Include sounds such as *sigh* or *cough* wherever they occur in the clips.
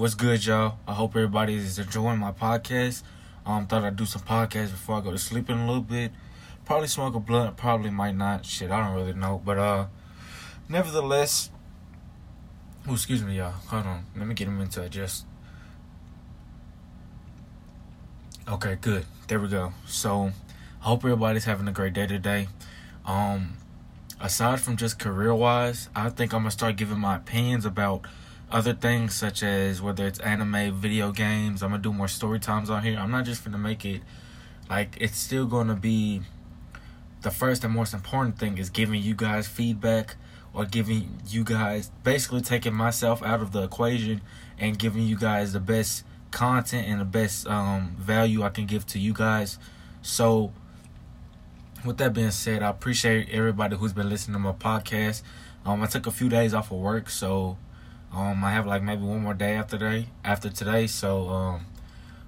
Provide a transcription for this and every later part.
What's good, y'all? I hope everybody is enjoying my podcast. Um, thought I'd do some podcasts before I go to sleep in a little bit. Probably smoke a blunt, probably might not. Shit, I don't really know. But uh, nevertheless, oh, excuse me, y'all. Hold on, let me get him into it. Just okay, good. There we go. So, I hope everybody's having a great day today. Um, aside from just career wise, I think I'm gonna start giving my opinions about other things such as whether it's anime, video games. I'm gonna do more story times on here. I'm not just gonna make it like it's still gonna be the first and most important thing is giving you guys feedback or giving you guys basically taking myself out of the equation and giving you guys the best content and the best um, value I can give to you guys. So with that being said, I appreciate everybody who's been listening to my podcast. Um, I took a few days off of work, so um, I have like maybe one more day after today. After today, so um,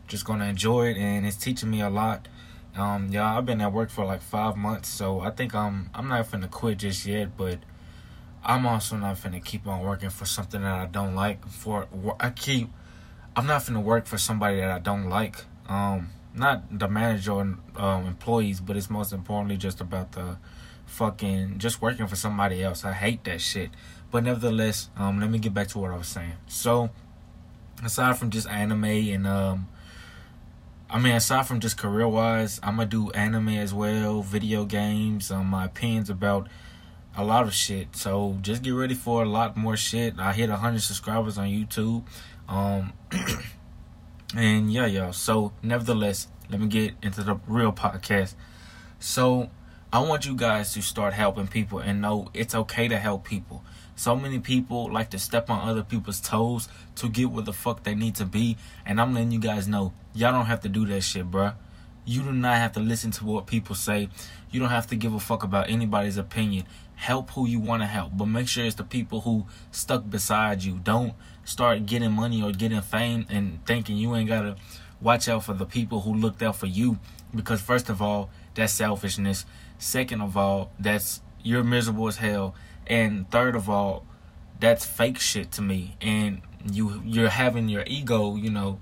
just gonna enjoy it, and it's teaching me a lot. Um, yeah, I've been at work for like five months, so I think I'm I'm not finna quit just yet, but I'm also not finna keep on working for something that I don't like. For I keep, I'm not finna work for somebody that I don't like. Um, not the manager and um, employees, but it's most importantly just about the fucking just working for somebody else. I hate that shit. But nevertheless, um, let me get back to what I was saying. So, aside from just anime and um, I mean, aside from just career wise, I'm gonna do anime as well, video games, um, my opinions about a lot of shit. So just get ready for a lot more shit. I hit 100 subscribers on YouTube. Um, *clears throat* and yeah, y'all. So, nevertheless, let me get into the real podcast. So, I want you guys to start helping people and know it's okay to help people. So many people like to step on other people's toes to get where the fuck they need to be. And I'm letting you guys know, y'all don't have to do that shit, bruh. You do not have to listen to what people say. You don't have to give a fuck about anybody's opinion. Help who you want to help, but make sure it's the people who stuck beside you. Don't start getting money or getting fame and thinking you ain't got to watch out for the people who looked out for you because first of all, that's selfishness. Second of all, that's you're miserable as hell and third of all, that's fake shit to me. And you you're having your ego, you know,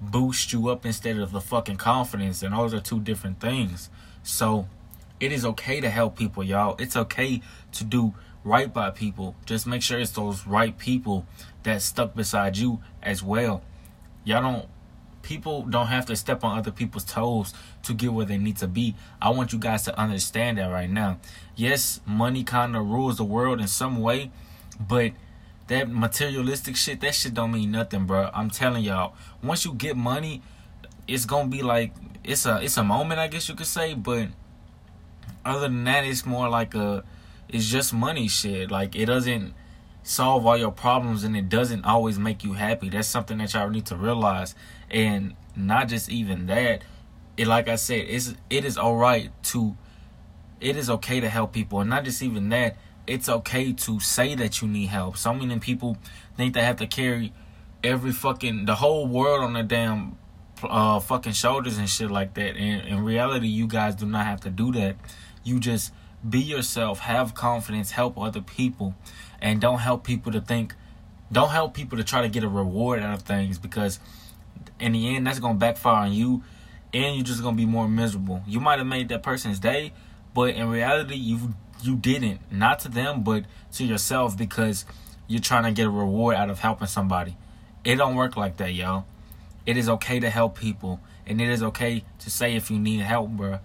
boost you up instead of the fucking confidence, and those are two different things. So it is okay to help people, y'all. It's okay to do right by people. Just make sure it's those right people that stuck beside you as well. Y'all don't people don't have to step on other people's toes to get where they need to be. I want you guys to understand that right now. Yes, money kind of rules the world in some way, but that materialistic shit, that shit don't mean nothing, bro. I'm telling y'all, once you get money, it's gonna be like it's a it's a moment, I guess you could say, but other than that, it's more like a it's just money shit. Like it doesn't solve all your problems and it doesn't always make you happy. That's something that y'all need to realize. And not just even that, it like I said, it's it is alright to it is okay to help people and not just even that, it's okay to say that you need help. So many people think they have to carry every fucking the whole world on their damn uh fucking shoulders and shit like that. And in reality you guys do not have to do that. You just be yourself, have confidence, help other people and don't help people to think don't help people to try to get a reward out of things because in the end that's gonna backfire on you and you're just gonna be more miserable you might have made that person's day but in reality you you didn't not to them but to yourself because you're trying to get a reward out of helping somebody it don't work like that y'all it is okay to help people and it is okay to say if you need help bro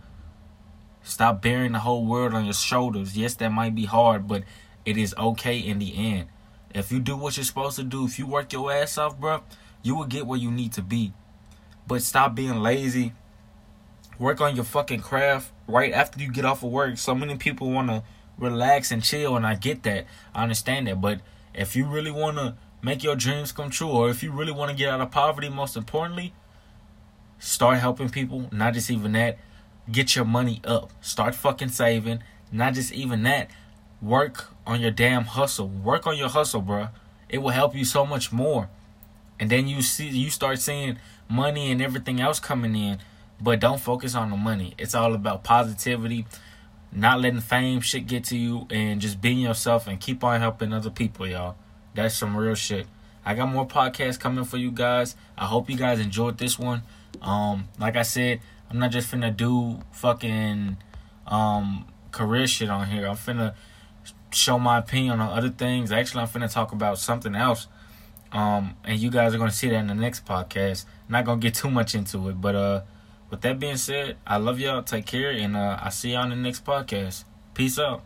stop bearing the whole world on your shoulders yes that might be hard but it is okay in the end. If you do what you're supposed to do, if you work your ass off, bro, you will get where you need to be. But stop being lazy. Work on your fucking craft right after you get off of work. So many people want to relax and chill, and I get that. I understand that. But if you really want to make your dreams come true, or if you really want to get out of poverty, most importantly, start helping people. Not just even that. Get your money up. Start fucking saving. Not just even that work on your damn hustle. Work on your hustle, bro. It will help you so much more. And then you see you start seeing money and everything else coming in, but don't focus on the money. It's all about positivity, not letting fame shit get to you and just being yourself and keep on helping other people, y'all. That's some real shit. I got more podcasts coming for you guys. I hope you guys enjoyed this one. Um, like I said, I'm not just finna do fucking um career shit on here. I'm finna show my opinion on other things. Actually, I'm finna talk about something else. Um, and you guys are gonna see that in the next podcast. not gonna get too much into it, but uh, with that being said, I love y'all. Take care, and uh, I see y'all on the next podcast. Peace out.